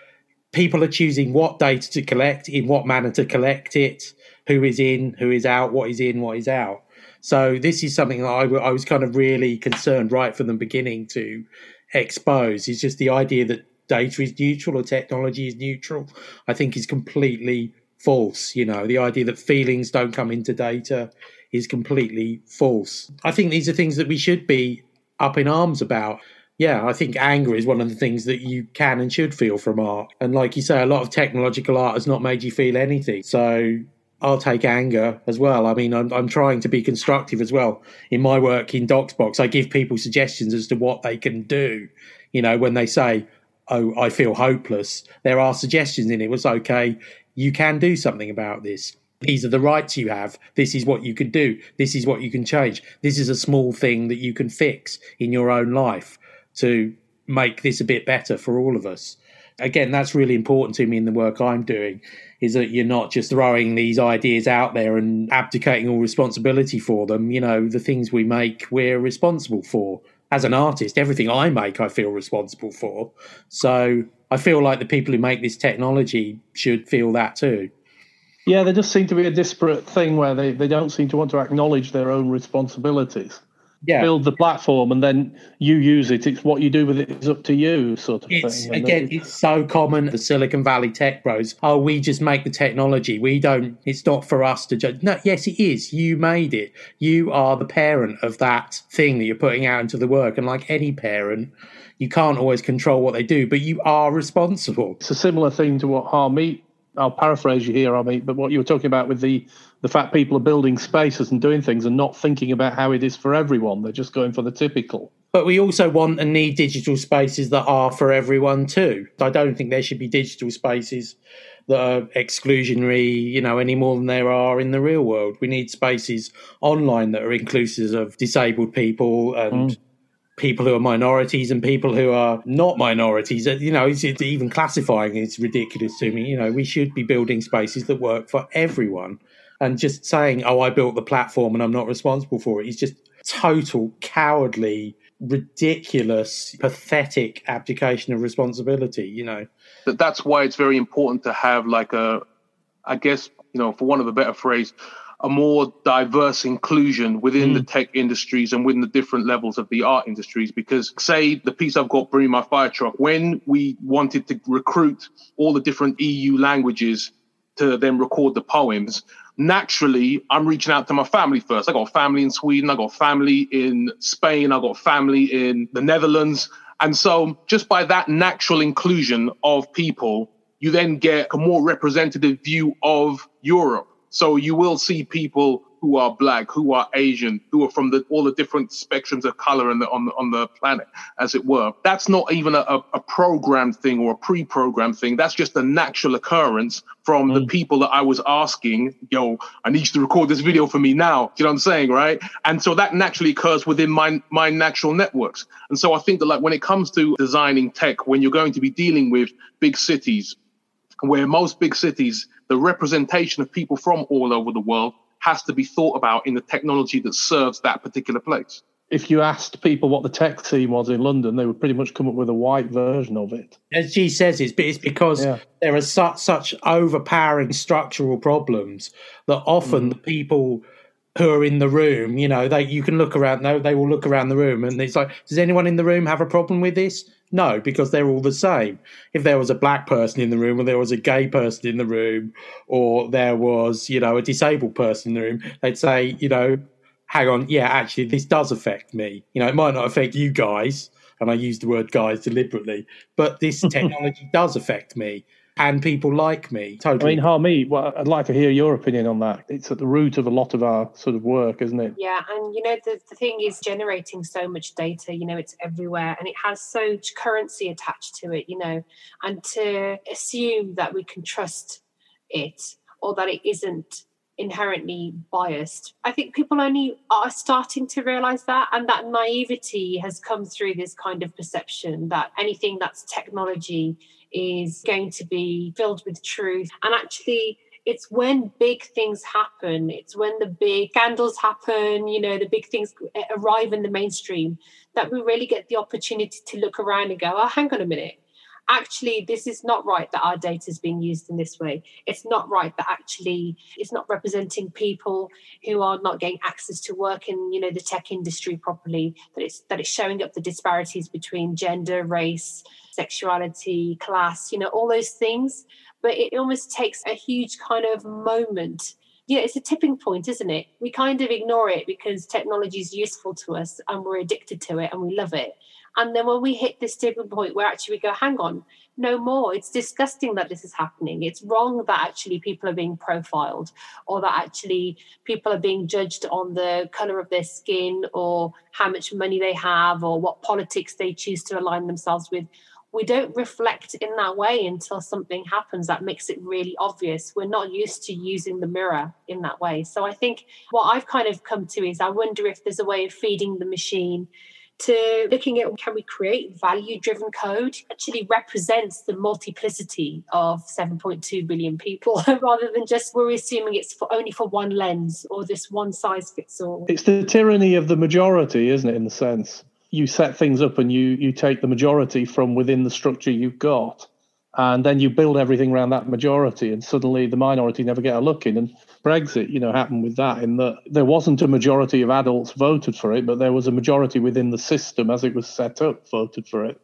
people are choosing what data to collect, in what manner to collect it, who is in, who is out, what is in, what is out. So this is something that I, I was kind of really concerned right from the beginning to expose. Is just the idea that data is neutral or technology is neutral. I think is completely false. You know, the idea that feelings don't come into data is completely false. I think these are things that we should be up in arms about. Yeah, I think anger is one of the things that you can and should feel from art. And like you say, a lot of technological art has not made you feel anything. So I'll take anger as well. I mean, I'm, I'm trying to be constructive as well. In my work in Docsbox, I give people suggestions as to what they can do. You know, when they say, oh, I feel hopeless, there are suggestions in it. It was okay, you can do something about this. These are the rights you have. This is what you can do. This is what you can change. This is a small thing that you can fix in your own life to make this a bit better for all of us. Again, that's really important to me in the work I'm doing is that you're not just throwing these ideas out there and abdicating all responsibility for them. You know, the things we make, we're responsible for. As an artist, everything I make, I feel responsible for. So I feel like the people who make this technology should feel that too. Yeah, there just seem to be a disparate thing where they, they don't seem to want to acknowledge their own responsibilities. Yeah. Build the platform and then you use it. It's what you do with it is up to you, sort of it's, thing. Again, it's so common, the Silicon Valley tech bros. Oh, we just make the technology. We don't, it's not for us to judge. No, yes, it is. You made it. You are the parent of that thing that you're putting out into the work. And like any parent, you can't always control what they do, but you are responsible. It's a similar thing to what Harmeet I'll paraphrase you here, I mean, but what you were talking about with the the fact people are building spaces and doing things and not thinking about how it is for everyone. They're just going for the typical. But we also want and need digital spaces that are for everyone too. I don't think there should be digital spaces that are exclusionary, you know, any more than there are in the real world. We need spaces online that are inclusive of disabled people and mm people who are minorities and people who are not minorities. Uh, you know, it's, it's even classifying is ridiculous to me. You know, we should be building spaces that work for everyone. And just saying, "Oh, I built the platform and I'm not responsible for it," is just total cowardly, ridiculous, pathetic abdication of responsibility. You know, that's why it's very important to have like a, I guess you know, for one of a better phrase, a more diverse inclusion within mm. the tech industries and within the different levels of the art industries. Because, say, the piece I've got, Bring My Fire Truck, when we wanted to recruit all the different EU languages to then record the poems, naturally, I'm reaching out to my family first. I got family in Sweden, I got family in Spain, I got family in the Netherlands. And so, just by that natural inclusion of people, you then get a more representative view of Europe. So you will see people who are black, who are Asian, who are from the, all the different spectrums of color the, on, the, on the planet, as it were. That's not even a, a programmed thing or a pre programmed thing. That's just a natural occurrence from mm. the people that I was asking, yo, I need you to record this video for me now. you know what I'm saying? Right. And so that naturally occurs within my, my natural networks. And so I think that like when it comes to designing tech, when you're going to be dealing with big cities, where most big cities, the representation of people from all over the world has to be thought about in the technology that serves that particular place. If you asked people what the tech team was in London, they would pretty much come up with a white version of it. As G says, it's, it's because yeah. there are such, such overpowering structural problems that often mm. the people who are in the room, you know, they you can look around. No, they will look around the room, and it's like, does anyone in the room have a problem with this? No, because they're all the same. If there was a black person in the room, or there was a gay person in the room, or there was, you know, a disabled person in the room, they'd say, you know, hang on, yeah, actually, this does affect me. You know, it might not affect you guys, and I use the word guys deliberately, but this technology does affect me and people like me. Totally. I mean, Harmeet, well, I'd like to hear your opinion on that. It's at the root of a lot of our sort of work, isn't it? Yeah, and you know, the, the thing is generating so much data, you know, it's everywhere and it has so much currency attached to it, you know, and to assume that we can trust it or that it isn't inherently biased. I think people only are starting to realize that, and that naivety has come through this kind of perception that anything that's technology is going to be filled with truth. And actually, it's when big things happen, it's when the big scandals happen, you know, the big things arrive in the mainstream that we really get the opportunity to look around and go, oh, hang on a minute. Actually, this is not right that our data is being used in this way. It's not right that actually it's not representing people who are not getting access to work in, you know, the tech industry properly. That it's that it's showing up the disparities between gender, race, sexuality, class, you know, all those things. But it almost takes a huge kind of moment. Yeah, it's a tipping point, isn't it? We kind of ignore it because technology is useful to us and we're addicted to it and we love it. And then when we hit this tipping point where actually we go, hang on, no more. It's disgusting that this is happening. It's wrong that actually people are being profiled or that actually people are being judged on the color of their skin or how much money they have or what politics they choose to align themselves with we don't reflect in that way until something happens that makes it really obvious. We're not used to using the mirror in that way. So I think what I've kind of come to is I wonder if there's a way of feeding the machine to looking at can we create value driven code actually represents the multiplicity of 7.2 billion people rather than just we're assuming it's for only for one lens or this one size fits all. It's the tyranny of the majority isn't it in the sense? You set things up and you you take the majority from within the structure you've got and then you build everything around that majority and suddenly the minority never get a look in. And brexit you know happened with that in that there wasn't a majority of adults voted for it but there was a majority within the system as it was set up voted for it.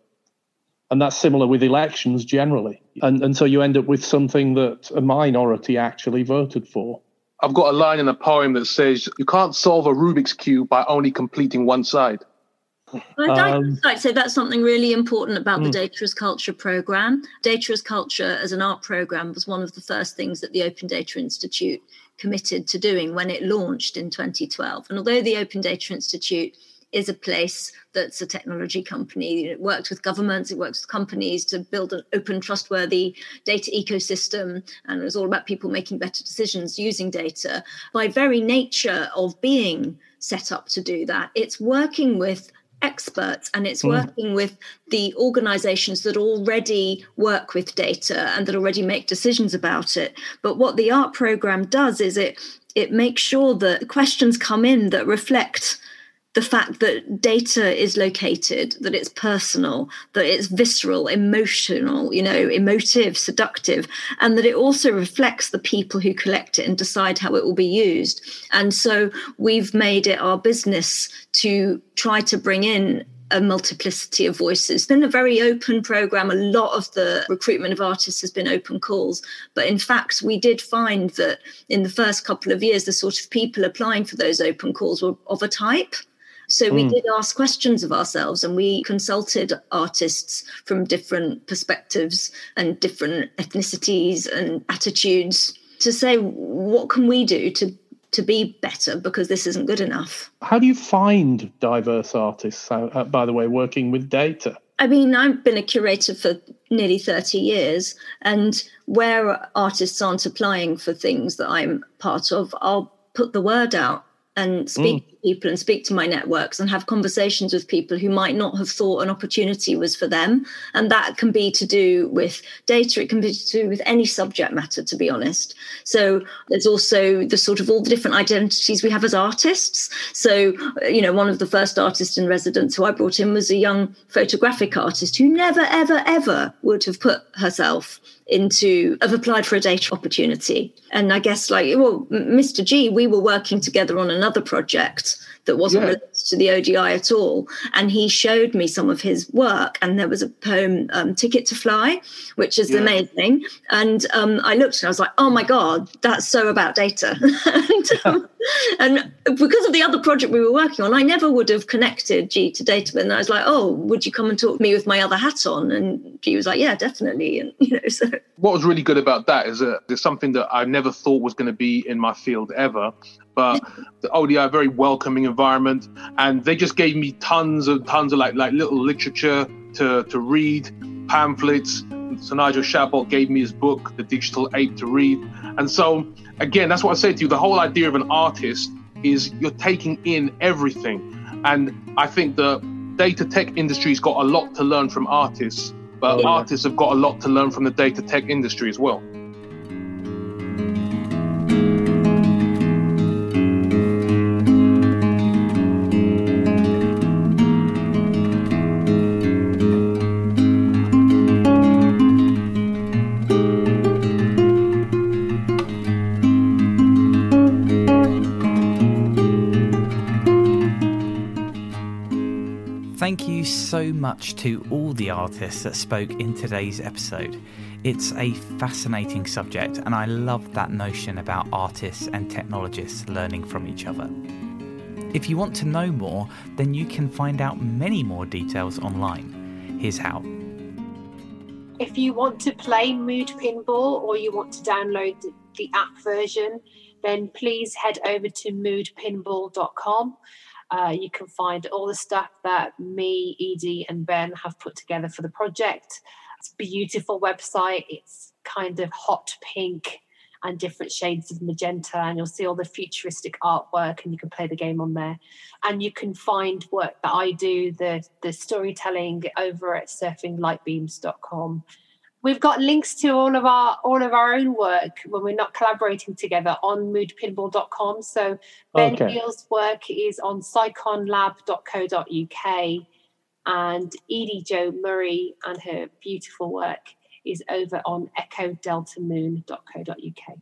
And that's similar with elections generally. And and so you end up with something that a minority actually voted for. I've got a line in a poem that says you can't solve a rubik's cube by only completing one side. I'd um, say that's something really important about the mm. Data as Culture program. Data as Culture as an art program was one of the first things that the Open Data Institute committed to doing when it launched in 2012. And although the Open Data Institute is a place that's a technology company. It works with governments, it works with companies to build an open, trustworthy data ecosystem. And it's all about people making better decisions using data. By very nature of being set up to do that, it's working with experts and it's mm. working with the organizations that already work with data and that already make decisions about it but what the art program does is it it makes sure that questions come in that reflect the fact that data is located, that it's personal, that it's visceral, emotional, you know, emotive, seductive, and that it also reflects the people who collect it and decide how it will be used. And so we've made it our business to try to bring in a multiplicity of voices. It's been a very open program. A lot of the recruitment of artists has been open calls. But in fact, we did find that in the first couple of years, the sort of people applying for those open calls were of a type. So we mm. did ask questions of ourselves and we consulted artists from different perspectives and different ethnicities and attitudes to say, what can we do to to be better because this isn't good enough. How do you find diverse artists, uh, uh, by the way, working with data? I mean, I've been a curator for nearly 30 years, and where artists aren't applying for things that I'm part of, I'll put the word out and speak mm. People and speak to my networks and have conversations with people who might not have thought an opportunity was for them. And that can be to do with data, it can be to do with any subject matter, to be honest. So there's also the sort of all the different identities we have as artists. So, you know, one of the first artists in residence who I brought in was a young photographic artist who never, ever, ever would have put herself into have applied for a data opportunity and i guess like well mr g we were working together on another project that wasn't yeah. related to the ODI at all. And he showed me some of his work, and there was a poem, um, Ticket to Fly, which is yeah. amazing. And um, I looked and I was like, oh my God, that's so about data. and, um, and, because of the other project we were working on, I never would have connected G to data. And I was like, oh, would you come and talk to me with my other hat on? And G was like, yeah, definitely. And, you know, so. What was really good about that is that there's something that I never thought was going to be in my field ever but oh, the ODI a very welcoming environment, and they just gave me tons and tons of like like little literature to to read, pamphlets. So Nigel Shadbolt gave me his book, The Digital Ape, to read, and so again, that's what I say to you. The whole idea of an artist is you're taking in everything, and I think the data tech industry's got a lot to learn from artists, but yeah. artists have got a lot to learn from the data tech industry as well. So much to all the artists that spoke in today's episode. It's a fascinating subject, and I love that notion about artists and technologists learning from each other. If you want to know more, then you can find out many more details online. Here's how. If you want to play Mood Pinball or you want to download the app version, then please head over to moodpinball.com. Uh, you can find all the stuff that me, Edie, and Ben have put together for the project. It's a beautiful website. It's kind of hot pink and different shades of magenta, and you'll see all the futuristic artwork, and you can play the game on there. And you can find work that I do, the the storytelling over at surfinglightbeams.com we've got links to all of our all of our own work when we're not collaborating together on moodpinball.com so ben okay. Neal's work is on psychonlab.co.uk and edie jo murray and her beautiful work is over on echodeltamoon.co.uk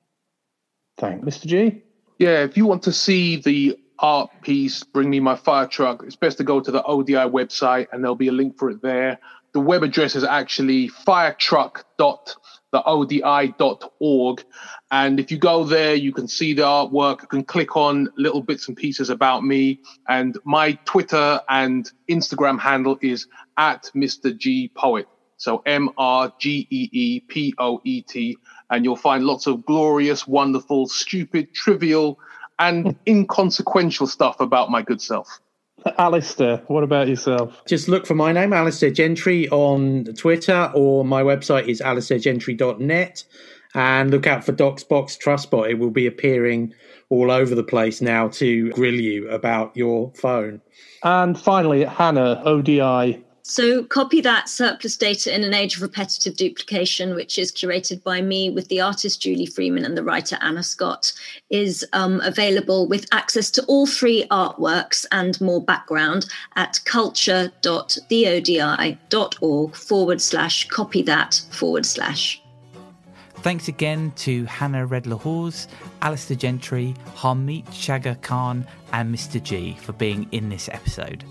thank mr g. Yeah if you want to see the art piece bring me my fire truck it's best to go to the odi website and there'll be a link for it there the web address is actually firetruck.theodi.org. And if you go there, you can see the artwork. You can click on little bits and pieces about me. And my Twitter and Instagram handle is at Mr. G Poet. So M R G E E P O E T. And you'll find lots of glorious, wonderful, stupid, trivial, and inconsequential stuff about my good self. Alistair, what about yourself? Just look for my name, Alistair Gentry, on Twitter, or my website is alistairgentry.net. And look out for DocsBox TrustBot. It will be appearing all over the place now to grill you about your phone. And finally, Hannah, ODI so, copy that surplus data in an age of repetitive duplication, which is curated by me with the artist Julie Freeman and the writer Anna Scott, is um, available with access to all three artworks and more background at culture.theodi.org forward slash copy that forward slash. Thanks again to Hannah Redler-Hawes, Alistair Gentry, Harmeet Chagger-Khan, and Mr. G for being in this episode.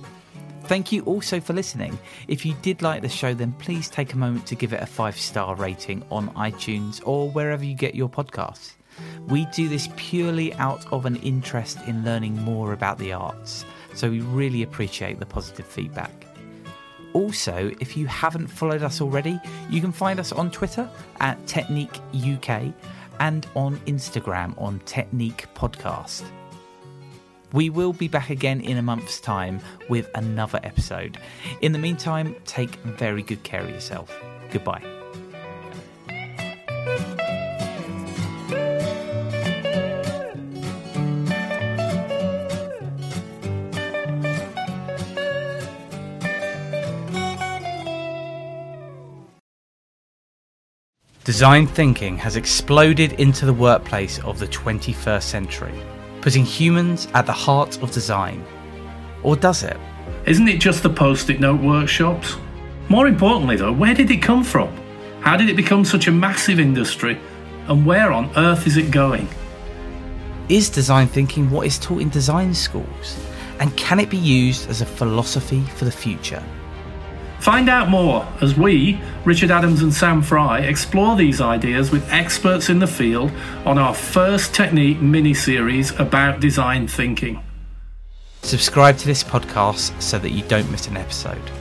Thank you also for listening. If you did like the show, then please take a moment to give it a five star rating on iTunes or wherever you get your podcasts. We do this purely out of an interest in learning more about the arts, so we really appreciate the positive feedback. Also, if you haven't followed us already, you can find us on Twitter at Technique UK and on Instagram on Technique Podcast. We will be back again in a month's time with another episode. In the meantime, take very good care of yourself. Goodbye. Design thinking has exploded into the workplace of the 21st century, putting humans at the heart of design. Or does it? Isn't it just the post it note workshops? More importantly, though, where did it come from? How did it become such a massive industry? And where on earth is it going? Is design thinking what is taught in design schools? And can it be used as a philosophy for the future? Find out more as we, Richard Adams and Sam Fry, explore these ideas with experts in the field on our first Technique mini series about design thinking. Subscribe to this podcast so that you don't miss an episode.